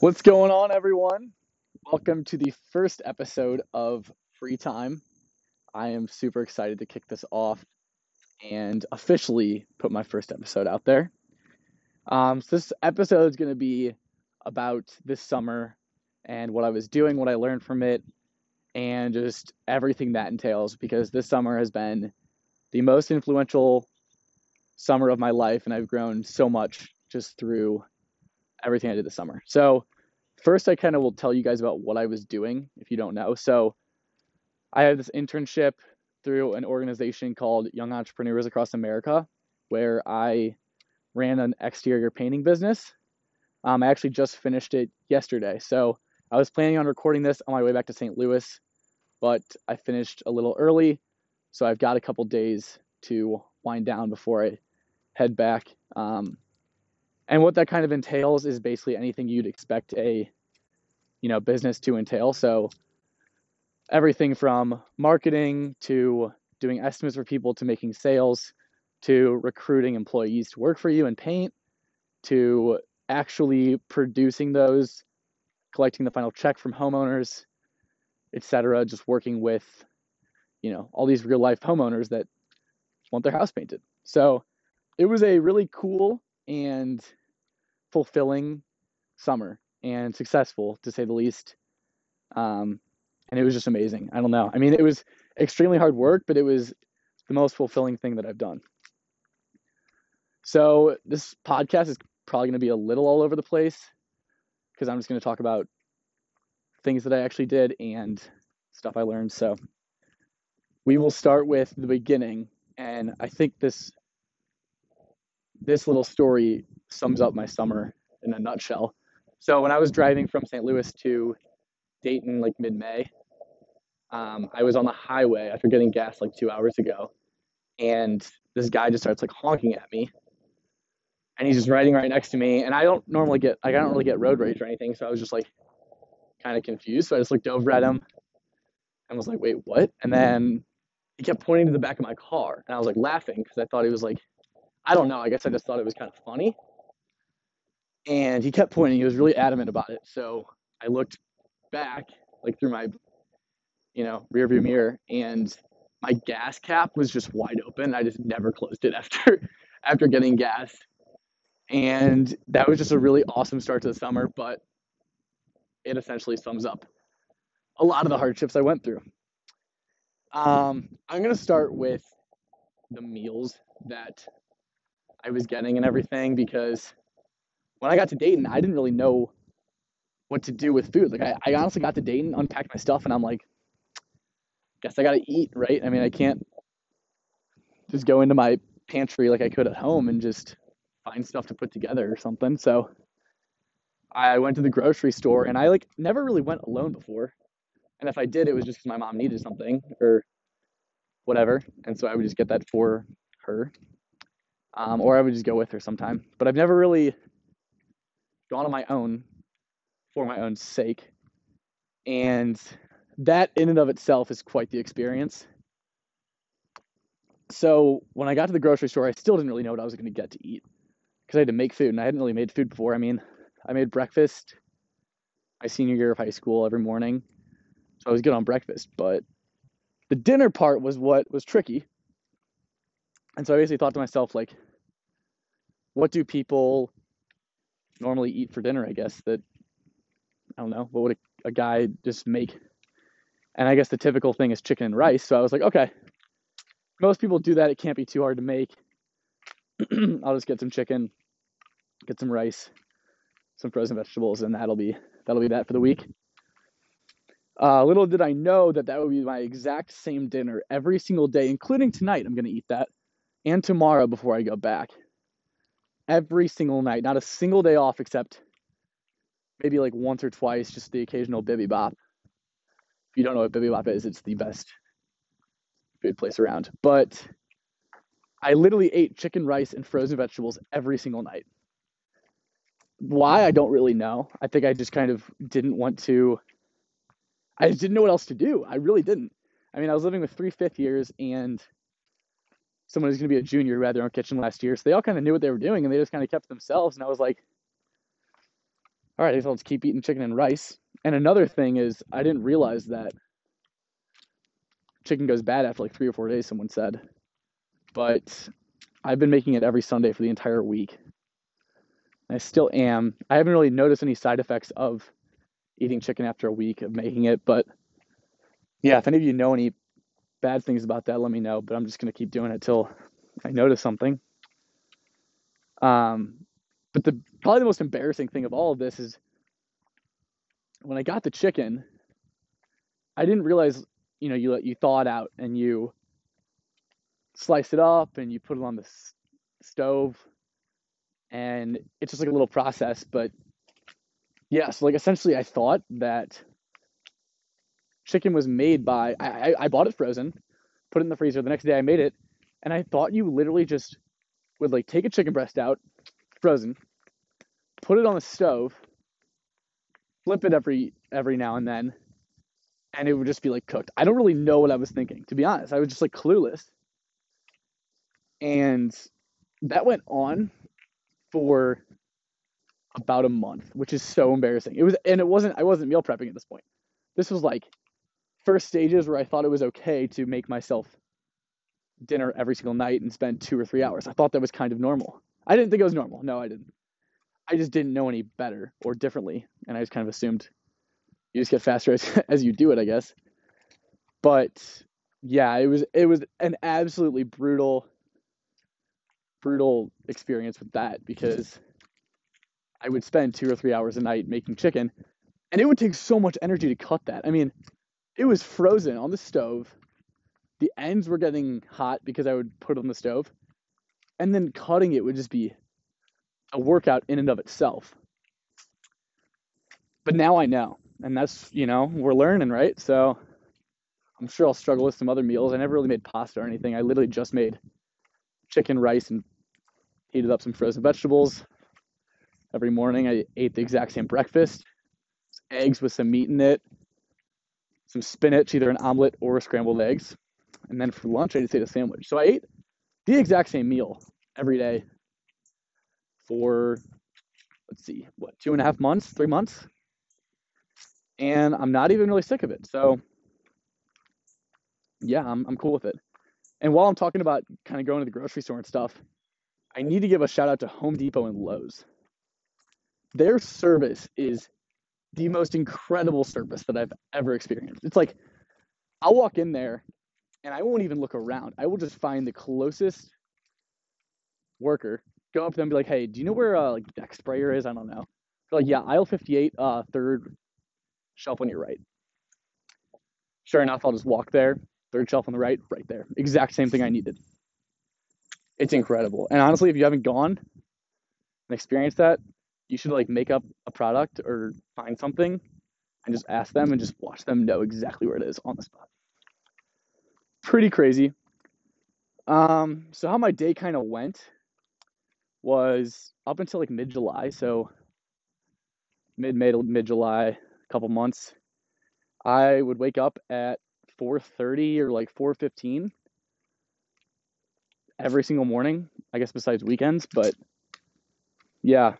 What's going on, everyone? Welcome to the first episode of Free Time. I am super excited to kick this off and officially put my first episode out there. Um, so, this episode is going to be about this summer and what I was doing, what I learned from it, and just everything that entails because this summer has been the most influential summer of my life, and I've grown so much just through everything I did this summer. So, first, I kind of will tell you guys about what I was doing if you don't know. So, I had this internship through an organization called Young Entrepreneurs Across America, where I ran an exterior painting business. Um, I actually just finished it yesterday. So, I was planning on recording this on my way back to St. Louis, but I finished a little early. So, I've got a couple days to wind down before I head back. Um, and what that kind of entails is basically anything you'd expect a you know business to entail. So everything from marketing to doing estimates for people to making sales to recruiting employees to work for you and paint to actually producing those collecting the final check from homeowners etc just working with you know all these real life homeowners that want their house painted. So it was a really cool and fulfilling summer and successful to say the least. Um, and it was just amazing. I don't know. I mean, it was extremely hard work, but it was the most fulfilling thing that I've done. So this podcast is probably going to be a little all over the place because I'm just going to talk about things that I actually did and stuff I learned. So we will start with the beginning, and I think this this little story sums up my summer in a nutshell. So when I was driving from St. Louis to Dayton, like mid-May, um, I was on the highway after getting gas like two hours ago, and this guy just starts like honking at me, and he's just riding right next to me. And I don't normally get like I don't really get road rage or anything, so I was just like kind of confused. So I just looked over at him and was like, "Wait, what?" And then he kept pointing to the back of my car, and I was like laughing because I thought he was like I don't know. I guess I just thought it was kind of funny. And he kept pointing. He was really adamant about it. So I looked back, like through my, you know, rearview mirror, and my gas cap was just wide open. I just never closed it after after getting gas. And that was just a really awesome start to the summer, but it essentially sums up a lot of the hardships I went through. Um, I'm going to start with the meals that I was getting and everything because when I got to Dayton, I didn't really know what to do with food. Like I, I honestly got to Dayton, unpacked my stuff, and I'm like, guess I gotta eat, right? I mean, I can't just go into my pantry like I could at home and just find stuff to put together or something. So I went to the grocery store and I like never really went alone before. And if I did, it was just because my mom needed something or whatever. And so I would just get that for her um, or I would just go with her sometime. But I've never really gone on my own for my own sake, and that in and of itself is quite the experience. So when I got to the grocery store, I still didn't really know what I was going to get to eat because I had to make food, and I hadn't really made food before. I mean, I made breakfast my senior year of high school every morning, so I was good on breakfast. But the dinner part was what was tricky. And so I basically thought to myself, like, what do people normally eat for dinner? I guess that I don't know. What would a, a guy just make? And I guess the typical thing is chicken and rice. So I was like, okay, most people do that. It can't be too hard to make. I'll just get some chicken, get some rice, some frozen vegetables, and that'll be that'll be that for the week. Uh, little did I know that that would be my exact same dinner every single day, including tonight. I'm going to eat that, and tomorrow before I go back every single night, not a single day off except maybe like once or twice, just the occasional Bibibop. If you don't know what Bibibop is, it's the best food place around. But I literally ate chicken, rice, and frozen vegetables every single night. Why I don't really know. I think I just kind of didn't want to. I just didn't know what else to do. I really didn't. I mean, I was living with three fifth years and someone who's going to be a junior who had their own kitchen last year. So they all kind of knew what they were doing and they just kind of kept themselves. And I was like, all right, I guess I'll just keep eating chicken and rice. And another thing is, I didn't realize that chicken goes bad after like three or four days, someone said. But I've been making it every Sunday for the entire week. I still am. I haven't really noticed any side effects of eating chicken after a week of making it, but yeah, if any of you know any bad things about that, let me know. But I'm just gonna keep doing it till I notice something. Um, but the probably the most embarrassing thing of all of this is when I got the chicken, I didn't realize, you know, you let you thaw it out and you slice it up and you put it on the s- stove and it's just like a little process but yeah so like essentially i thought that chicken was made by I, I, bought it frozen put it in the freezer the next day i made it and i thought you literally just would like take a chicken breast out frozen put it on the stove flip it every every now and then and it would just be like cooked i don't really know what i was thinking to be honest i was just like clueless and that went on for about a month, which is so embarrassing. It was, and it wasn't. I wasn't meal prepping at this point. This was like first stages where I thought it was okay to make myself dinner every single night and spend two or three hours. I thought that was kind of normal. I didn't think it was normal. No, I didn't. I just didn't know any better or differently, and I just kind of assumed you just get faster as, as you do it, I guess. But yeah, it was it was an absolutely brutal brutal experience with that because I would spend two or three hours a night making chicken, and it would take so much energy to cut that. I mean, it was frozen on the stove. The ends were getting hot because I would put it on the stove, and then cutting it would just be a workout in and of itself. But now I know, and that's you know we're learning, right? So I'm sure I'll struggle with some other meals. I never really made pasta or anything. I literally just made chicken, rice, and heated up some frozen vegetables. Every morning I ate the exact same breakfast eggs with some meat in it, some spinach, either an omelet or scrambled eggs. And then for lunch, I just ate a sandwich. So I ate the exact same meal every day for, let's see, what, two and a half months, three months? And I'm not even really sick of it. So yeah, I'm, I'm cool with it. And while I'm talking about kind of going to the grocery store and stuff, I need to give a shout out to Home Depot and Lowe's. Their service is the most incredible service that I've ever experienced. It's like I'll walk in there and I won't even look around. I will just find the closest worker, go up to them and be like, "Hey, do you know where uh, like deck sprayer is? I don't know." They're like, "Yeah, aisle 58, uh, third shelf on your right." Sure enough, I'll just walk there, third shelf on the right, right there. Exact same thing I needed. It's incredible. And honestly, if you haven't gone and experienced that, you should like make up a product or find something and just ask them and just watch them know exactly where it is on the spot. Pretty crazy. Um, so how my day kind of went was up until like mid July, so mid May mid July, a couple months. I would wake up at 4:30 or like 4:15 every single morning, I guess besides weekends, but yeah.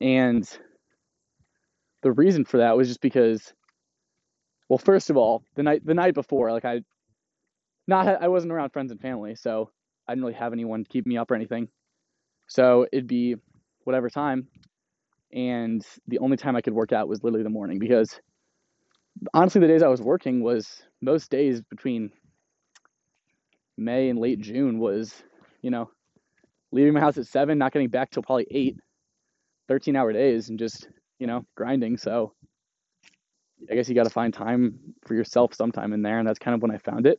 And the reason for that was just because well, first of all, the night the night before, like I not I wasn't around friends and family, so I didn't really have anyone to keep me up or anything. So it'd be whatever time, and the only time I could work out was literally the morning because honestly, the days I was working was most days between May and late June was, you know, leaving my house at seven, not getting back till probably eight, 13 hour days, and just, you know, grinding. So I guess you got to find time for yourself sometime in there. And that's kind of when I found it.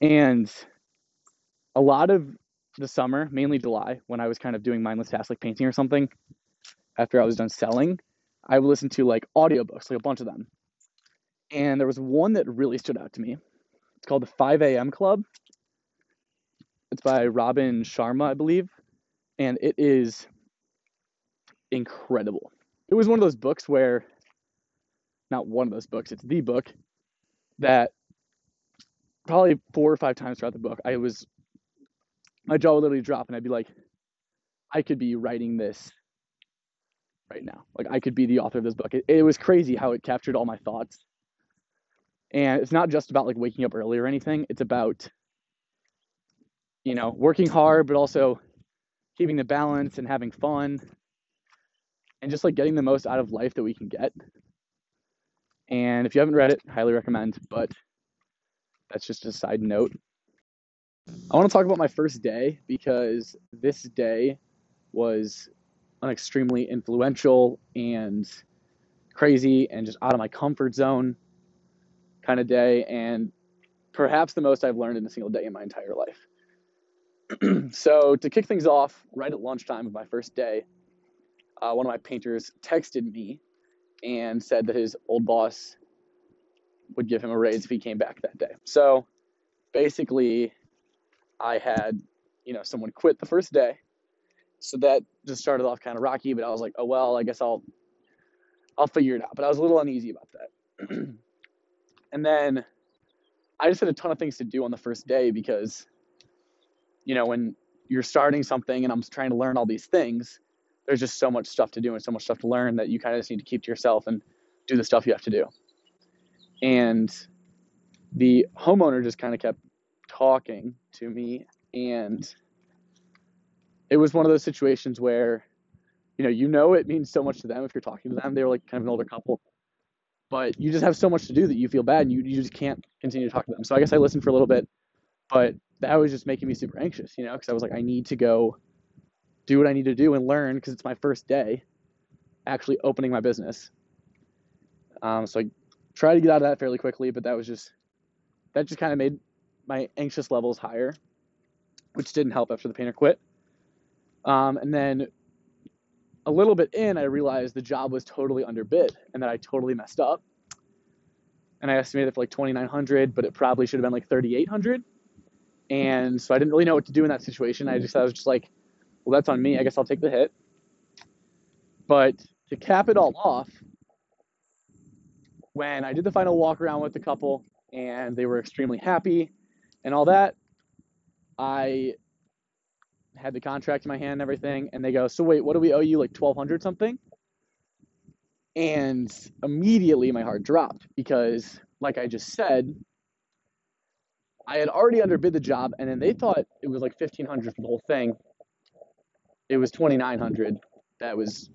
And a lot of the summer, mainly July, when I was kind of doing mindless tasks like painting or something, after I was done selling, I would listen to like audiobooks, like a bunch of them. And there was one that really stood out to me. It's called the 5 a.m. Club. It's by Robin Sharma, I believe. And it is incredible. It was one of those books where, not one of those books, it's the book that probably four or five times throughout the book, I was, my jaw would literally drop and I'd be like, I could be writing this right now. Like I could be the author of this book. It, it was crazy how it captured all my thoughts. And it's not just about like waking up early or anything. It's about you know, working hard but also keeping the balance and having fun and just like getting the most out of life that we can get. And if you haven't read it, highly recommend, but that's just a side note. I want to talk about my first day because this day was an extremely influential and crazy and just out of my comfort zone kind of day, and perhaps the most I've learned in a single day in my entire life. so, to kick things off, right at lunchtime of my first day, uh, one of my painters texted me and said that his old boss would give him a raise if he came back that day. So, basically, I had, you know, someone quit the first day. So that just started off kind of rocky, but I was like, oh well, I guess I'll I'll figure it out. But I was a little uneasy about that. and then I just had a ton of things to do on the first day because you know, when you're starting something and I'm trying to learn all these things, there's just so much stuff to do and so much stuff to learn that you kind of just need to keep to yourself and do the stuff you have to do. And the homeowner just kind of kept talking to me and it was one of those situations where you know you know it means so much to them if you're talking to them. They were like kind of an older couple. But you just have so much to do that you feel bad and you, you just can't continue to talk to them. So i guess i listened for a little bit but that was just making me super anxious you know because i was like i need to go do what i need to do and learn because it's my first day actually opening my business um, so i tried to get out of that fairly quickly but that was just that just kind of made my anxious levels higher, which didn't help after the painter quit. Um, and then a little bit in, I realized the job was totally underbid and that I totally messed up. And I estimated it for like 2,900, but it probably should have been like 3,800. And so I didn't really know what to do in that situation. I just I was just like, well, that's on me. I guess I'll take the hit. But to cap it all off, when I did the final walk around with the couple and they were extremely happy and all that, I had the contract in my hand and everything, and they go, "So wait, what do we owe you? Like twelve hundred something?" And immediately my heart dropped because, like I just said, I had already underbid the job, and then they thought it was like fifteen hundred for the whole thing. It was twenty nine hundred that was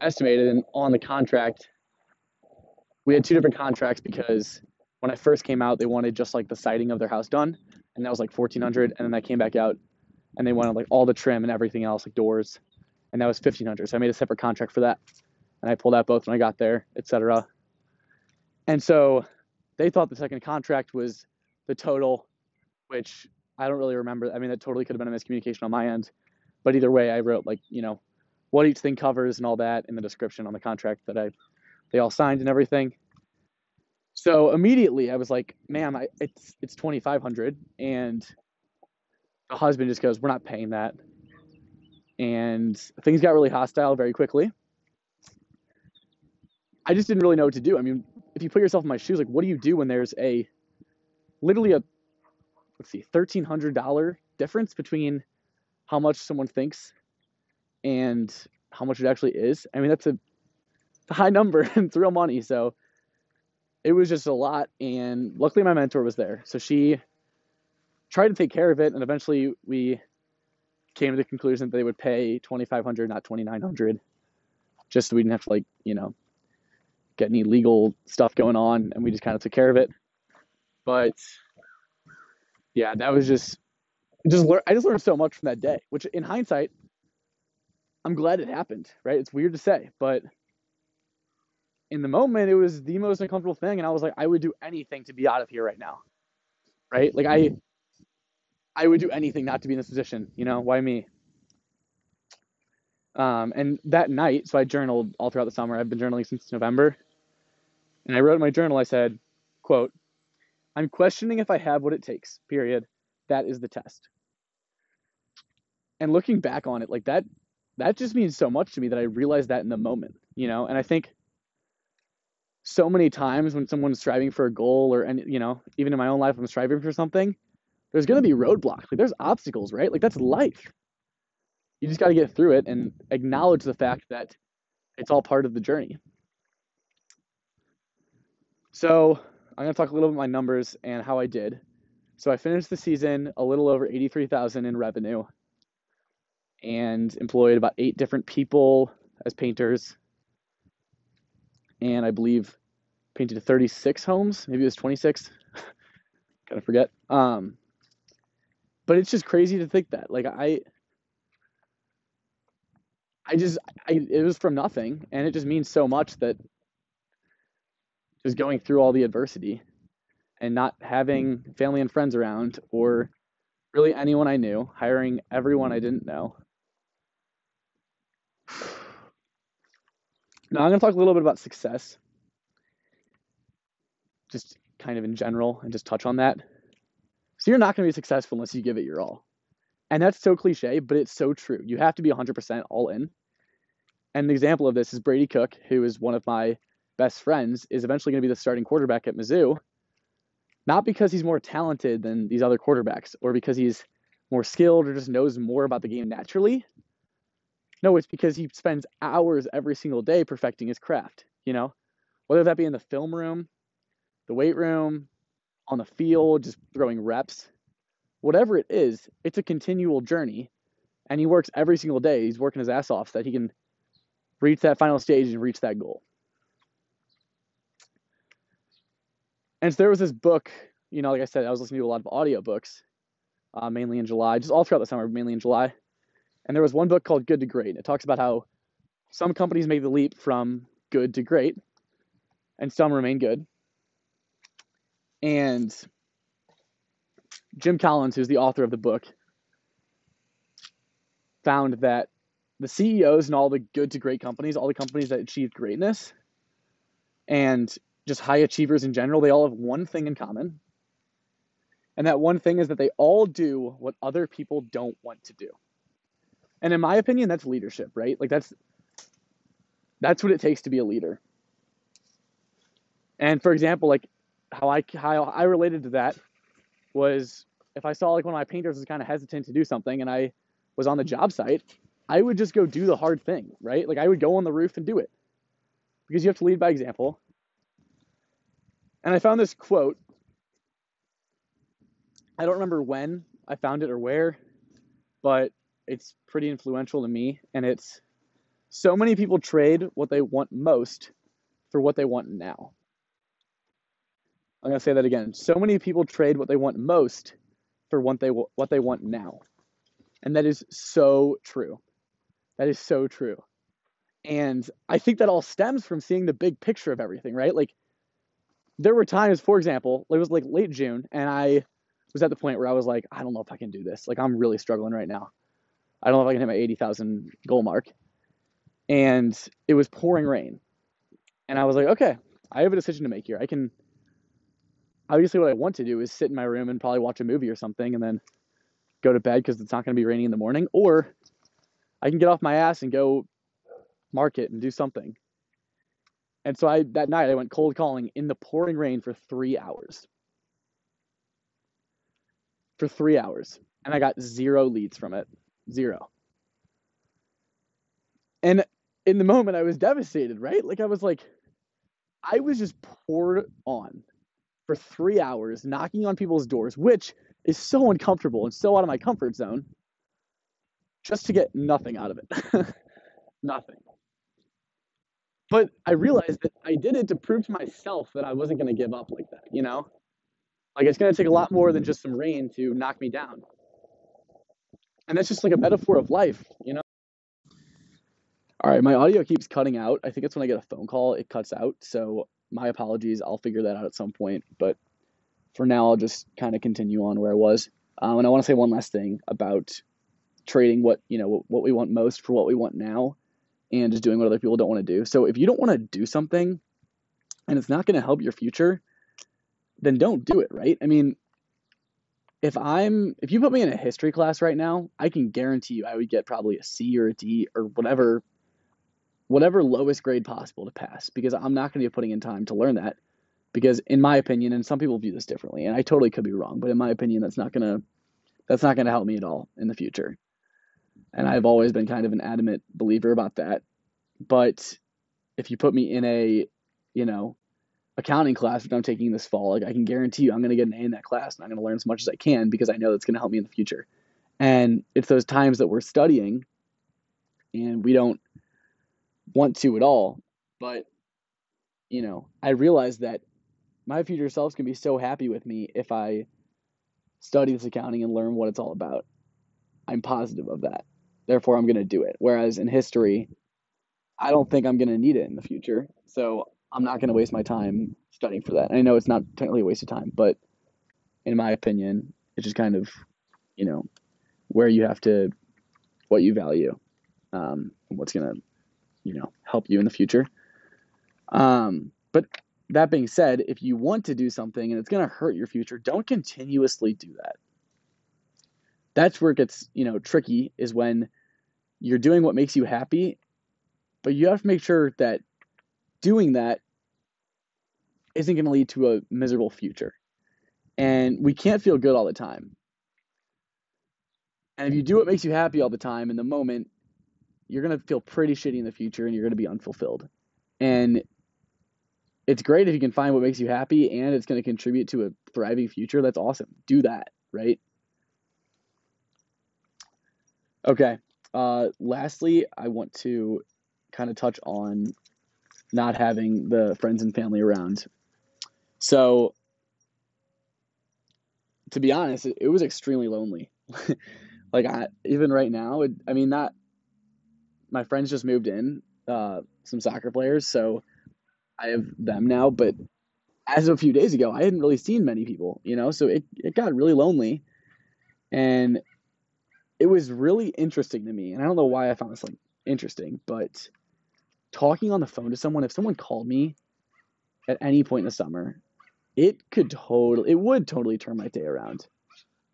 estimated, and on the contract, we had two different contracts because when I first came out, they wanted just like the siding of their house done, and that was like 1400. And then I came back out, and they wanted like all the trim and everything else, like doors, and that was 1500. So I made a separate contract for that, and I pulled out both when I got there, etc. And so they thought the second contract was the total, which I don't really remember. I mean, that totally could have been a miscommunication on my end, but either way, I wrote like you know what each thing covers and all that in the description on the contract that I they all signed and everything. So immediately I was like, "Ma'am, I, it's it's twenty five hundred, and the husband just goes, "We're not paying that," and things got really hostile very quickly. I just didn't really know what to do. I mean, if you put yourself in my shoes, like, what do you do when there's a literally a let's see, thirteen hundred dollar difference between how much someone thinks and how much it actually is? I mean, that's a, a high number and it's real money. So it was just a lot. And luckily, my mentor was there. So she tried to take care of it. And eventually, we came to the conclusion that they would pay 2500 not 2900 just so we didn't have to, like, you know, get any legal stuff going on. And we just kind of took care of it. But yeah, that was just, just learn, I just learned so much from that day, which in hindsight, I'm glad it happened, right? It's weird to say, but in the moment, it was the most uncomfortable thing, and I was like, I would do anything to be out of here right now, right? Like I, I would do anything not to be in this position. You know, why me? Um, and that night, so I journaled all throughout the summer. I've been journaling since November, and I wrote in my journal. I said, "quote I'm questioning if I have what it takes. Period. That is the test." And looking back on it, like that, that just means so much to me that I realized that in the moment. You know, and I think so many times when someone's striving for a goal or and you know even in my own life i'm striving for something there's going to be roadblocks like there's obstacles right like that's life you just got to get through it and acknowledge the fact that it's all part of the journey. So I'm going to talk a little bit about my numbers and how I did. So I finished the season a little over 83,000 in revenue and employed about eight different people as painters. And I believe painted 36 homes, maybe it was 26. kind of forget. Um, but it's just crazy to think that. Like I I just I it was from nothing and it just means so much that just going through all the adversity and not having family and friends around or really anyone I knew, hiring everyone I didn't know. Now I'm going to talk a little bit about success. Just kind of in general and just touch on that. So you're not going to be successful unless you give it your all. And that's so cliche, but it's so true. You have to be 100% all in. And an example of this is Brady Cook, who is one of my best friends, is eventually going to be the starting quarterback at Mizzou. Not because he's more talented than these other quarterbacks or because he's more skilled or just knows more about the game naturally. No, it's because he spends hours every single day perfecting his craft, you know? Whether that be in the film room, the weight room, on the field, just throwing reps, whatever it is, it's a continual journey. And he works every single day. He's working his ass off so that he can reach that final stage and reach that goal. And so there was this book, you know, like I said, I was listening to a lot of audiobooks, uh, mainly in July, just all throughout the summer, mainly in July. And there was one book called Good to Great. It talks about how some companies make the leap from good to great, and some remain good. And Jim Collins, who's the author of the book, found that the CEOs and all the good to great companies, all the companies that achieved greatness, and just high achievers in general, they all have one thing in common. And that one thing is that they all do what other people don't want to do. And in my opinion, that's leadership, right? Like that's that's what it takes to be a leader. And for example, like how I how I related to that was if I saw like one of my painters was kind of hesitant to do something and I was on the job site, I would just go do the hard thing, right? Like I would go on the roof and do it. Because you have to lead by example. And I found this quote. I don't remember when I found it or where, but it's pretty influential to me and it's so many people trade what they want most for what they want now. I'm going to say that again. So many people trade what they want most for what they what they want now. And that is so true. That is so true. And I think that all stems from seeing the big picture of everything, right? Like there were times, for example, it was like late June and I was at the point where I was like, I don't know if I can do this. Like I'm really struggling right now. I don't know if I can hit my 80,000 goal mark. And it was pouring rain. And I was like, okay, I have a decision to make here. I can obviously what I want to do is sit in my room and probably watch a movie or something and then go to bed because it's not going to be raining in the morning, or I can get off my ass and go market and do something. And so I that night I went cold calling in the pouring rain for three hours. For three hours. And I got zero leads from it. Zero. And in the moment I was devastated, right? Like I was like, I was just poured on for three hours knocking on people's doors, which is so uncomfortable and so out of my comfort zone, just to get nothing out of it. nothing. But I realized that I did it to prove to myself that I wasn't going to give up like that, you know? Like it's going to take a lot more than just some rain to knock me down. And that's just like a metaphor of life, you know? All right, my audio keeps cutting out. I think it's when I get a phone call, it cuts out. So my apologies. I'll figure that out at some point. But for now, I'll just kind of continue on where I was. Um, and I want to say one last thing about trading what you know what we want most for what we want now, and just doing what other people don't want to do. So if you don't want to do something, and it's not going to help your future, then don't do it. Right? I mean, if I'm if you put me in a history class right now, I can guarantee you I would get probably a C or a D or whatever whatever lowest grade possible to pass because I'm not going to be putting in time to learn that. Because in my opinion, and some people view this differently, and I totally could be wrong, but in my opinion, that's not gonna that's not gonna help me at all in the future. And I've always been kind of an adamant believer about that. But if you put me in a, you know, accounting class that I'm taking this fall, like I can guarantee you I'm going to get an A in that class and I'm going to learn as much as I can because I know that's going to help me in the future. And it's those times that we're studying and we don't want to at all. But, you know, I realize that my future selves can be so happy with me if I study this accounting and learn what it's all about. I'm positive of that. Therefore, I'm going to do it. Whereas in history, I don't think I'm going to need it in the future. So I'm not going to waste my time studying for that. I know it's not technically a waste of time, but in my opinion, it's just kind of, you know, where you have to, what you value, um, what's going to, you know, help you in the future. Um, but that being said, if you want to do something and it's going to hurt your future, don't continuously do that. That's where it gets, you know, tricky is when you're doing what makes you happy, but you have to make sure that doing that isn't going to lead to a miserable future. And we can't feel good all the time. And if you do what makes you happy all the time in the moment, you're going to feel pretty shitty in the future and you're going to be unfulfilled. And it's great if you can find what makes you happy and it's going to contribute to a thriving future. That's awesome. Do that, right? Okay. Uh, lastly, I want to kind of touch on not having the friends and family around. So, to be honest, it, it was extremely lonely. like I even right now, it, I mean, not my friends just moved in, uh, some soccer players, so I have them now. But as of a few days ago, I hadn't really seen many people, you know, so it it got really lonely, and it was really interesting to me. And I don't know why I found this like interesting, but talking on the phone to someone, if someone called me at any point in the summer, it could totally, it would totally turn my day around.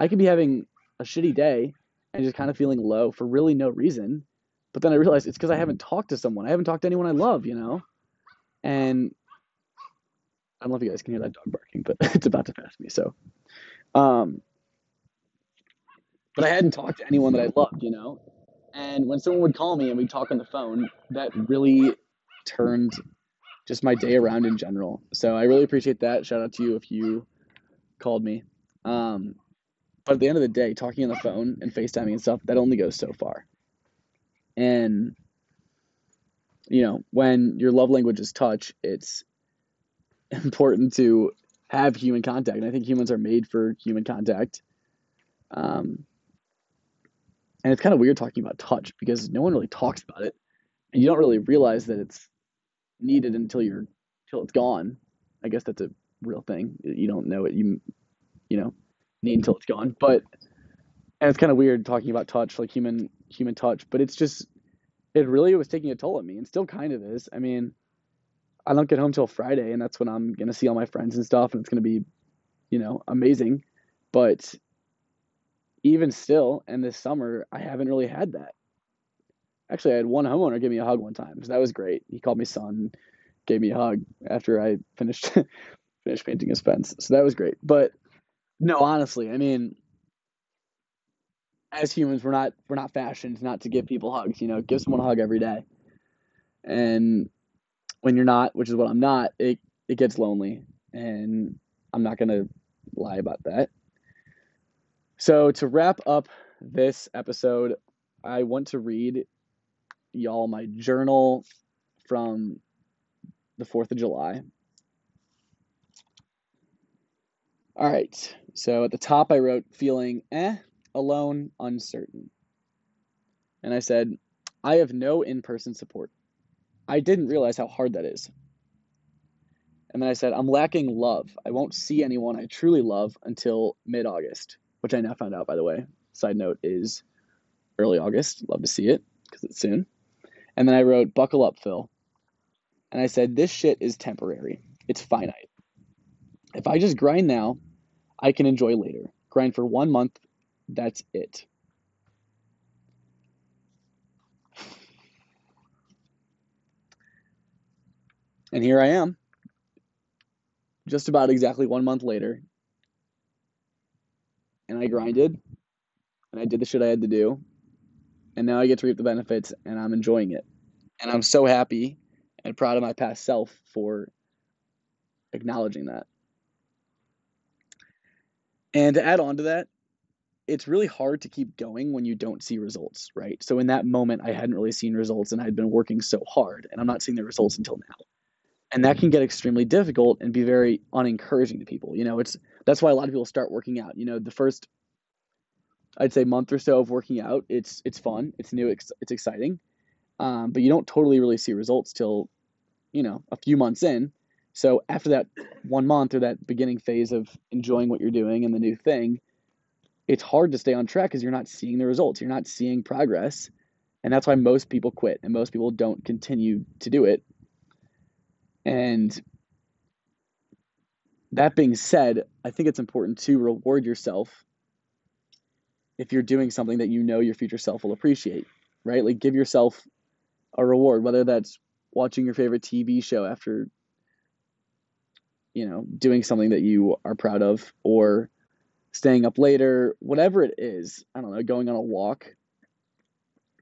I could be having a shitty day and just kind of feeling low for really no reason. But then I realized it's because I haven't talked to someone. I haven't talked to anyone I love, you know? And I don't know if you guys can hear that dog barking, but it's about to pass me. So, um, but I hadn't talked to anyone that I loved, you know? And when someone would call me and we'd talk on the phone, that really turned just my day around in general. So I really appreciate that. Shout out to you if you called me. Um, but at the end of the day, talking on the phone and FaceTiming and stuff, that only goes so far. And, you know, when your love language is touch, it's important to have human contact. And I think humans are made for human contact. Um, and it's kind of weird talking about touch because no one really talks about it. And you don't really realize that it's needed until you're until it's gone. I guess that's a real thing. You don't know it. You you know need until it's gone. But and it's kind of weird talking about touch, like human human touch. But it's just it really was taking a toll on me, and still kind of is. I mean, I don't get home till Friday, and that's when I'm gonna see all my friends and stuff, and it's gonna be, you know, amazing. But even still, and this summer, I haven't really had that. Actually, I had one homeowner give me a hug one time, so that was great. He called me son, gave me a hug after I finished finished painting his fence, so that was great. But no, honestly, I mean, as humans, we're not we're not fashioned not to give people hugs. You know, give someone a hug every day, and when you're not, which is what I'm not, it it gets lonely, and I'm not gonna lie about that. So to wrap up this episode, I want to read y'all my journal from the 4th of July. All right. So at the top, I wrote feeling eh, alone, uncertain. And I said, I have no in person support. I didn't realize how hard that is. And then I said, I'm lacking love. I won't see anyone I truly love until mid August, which I now found out, by the way. Side note is early August. Love to see it because it's soon. And then I wrote, Buckle up, Phil. And I said, This shit is temporary. It's finite. If I just grind now, I can enjoy later. Grind for one month, that's it. And here I am, just about exactly one month later. And I grinded, and I did the shit I had to do, and now I get to reap the benefits and I'm enjoying it. And I'm so happy and proud of my past self for acknowledging that. And to add on to that, it's really hard to keep going when you don't see results, right? So in that moment, I hadn't really seen results and I had been working so hard, and I'm not seeing the results until now. And that can get extremely difficult and be very unencouraging to people. You know, it's that's why a lot of people start working out. You know, the first I'd say month or so of working out, it's it's fun, it's new, it's, it's exciting, um, but you don't totally really see results till you know a few months in. So after that one month or that beginning phase of enjoying what you're doing and the new thing, it's hard to stay on track because you're not seeing the results, you're not seeing progress, and that's why most people quit and most people don't continue to do it. And that being said, I think it's important to reward yourself if you're doing something that you know your future self will appreciate, right? Like give yourself a reward, whether that's watching your favorite TV show after, you know, doing something that you are proud of, or staying up later, whatever it is. I don't know, going on a walk.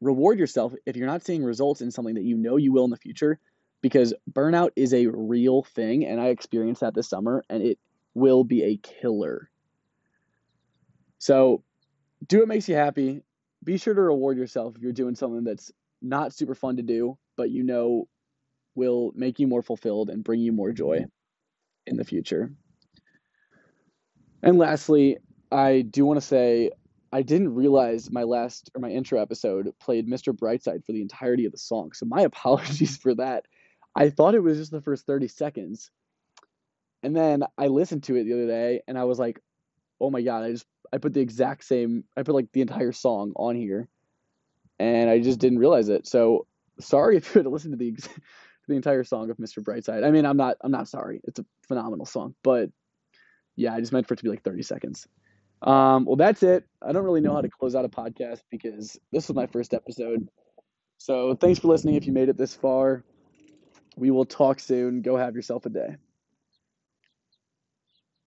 Reward yourself if you're not seeing results in something that you know you will in the future, because burnout is a real thing. And I experienced that this summer, and it will be a killer. So do what makes you happy. Be sure to reward yourself if you're doing something that's not super fun to do, but you know will make you more fulfilled and bring you more joy in the future. And lastly, I do want to say I didn't realize my last or my intro episode played Mr. Brightside for the entirety of the song. So my apologies for that. I thought it was just the first 30 seconds. And then I listened to it the other day and I was like, "Oh my god, I just I put the exact same I put like the entire song on here." And I just didn't realize it. So sorry if you had to listen to the the entire song of Mr. Brightside. I mean, I'm not I'm not sorry. It's a phenomenal song, but yeah, I just meant for it to be like 30 seconds. Um, well, that's it. I don't really know how to close out a podcast because this was my first episode. So thanks for listening if you made it this far. We will talk soon. Go have yourself a day.